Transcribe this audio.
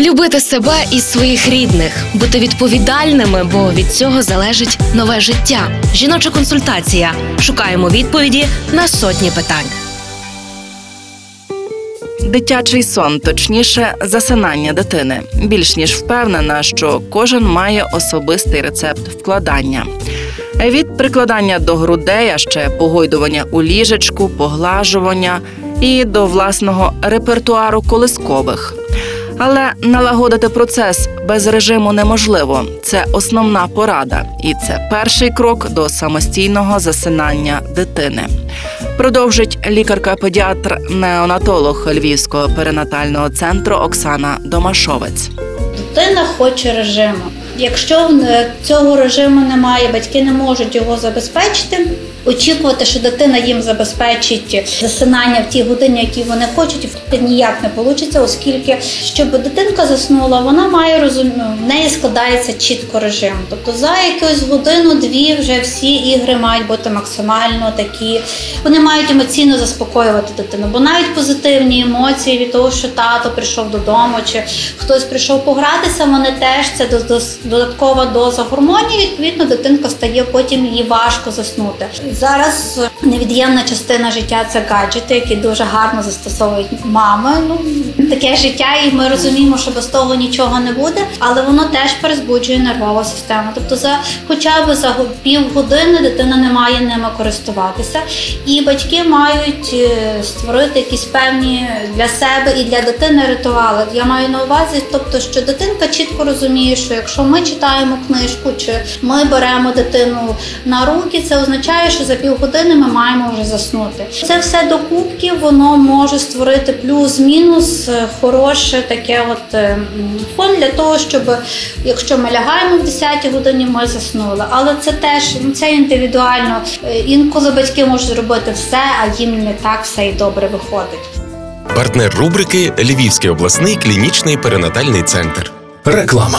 Любити себе і своїх рідних, бути відповідальними, бо від цього залежить нове життя. Жіноча консультація. Шукаємо відповіді на сотні питань. Дитячий сон, точніше, засинання дитини. Більш ніж впевнена, що кожен має особистий рецепт вкладання. Від прикладання до грудей, а ще погойдування у ліжечку, поглажування і до власного репертуару колискових. Але налагодити процес без режиму неможливо. Це основна порада, і це перший крок до самостійного засинання дитини. Продовжить лікарка-педіатр-неонатолог Львівського перинатального центру Оксана Домашовець. Дитина хоче режиму. Якщо цього режиму немає, батьки не можуть його забезпечити. Очікувати, що дитина їм забезпечить засинання в ті годині, які вони хочуть, ніяк не вийде, оскільки щоб дитинка заснула, вона має розуміти, в неї складається чітко режим. Тобто за якусь годину-дві вже всі ігри мають бути максимально такі. Вони мають емоційно заспокоювати дитину, бо навіть позитивні емоції від того, що тато прийшов додому, чи хтось прийшов погратися, вони теж це до- до- додаткова доза гормонів. Відповідно, дитинка стає потім їй важко заснути. Зараз е, невід'ємна частина життя це гаджети, які дуже гарно застосовують мами. Ну таке життя, і ми розуміємо, що без того нічого не буде, але воно теж перезбуджує нервову систему. Тобто, за хоча б за го- півгодини дитина не має ними користуватися, і батьки мають е, створити якісь певні для себе і для дитини ритуали. Я маю на увазі, тобто, що дитинка чітко розуміє, що якщо ми читаємо книжку, чи ми беремо дитину на руки, це означає, що за півгодини ми маємо вже заснути. Це все докупки, воно може створити плюс-мінус е, хороше таке от е, фон для того, щоб якщо ми лягаємо в 10 годині, ми заснули. Але це теж ну, це індивідуально. Е, Інколи батьки можуть зробити все, а їм не так все і добре виходить. Партнер рубрики Львівський обласний клінічний перинатальний центр. Реклама.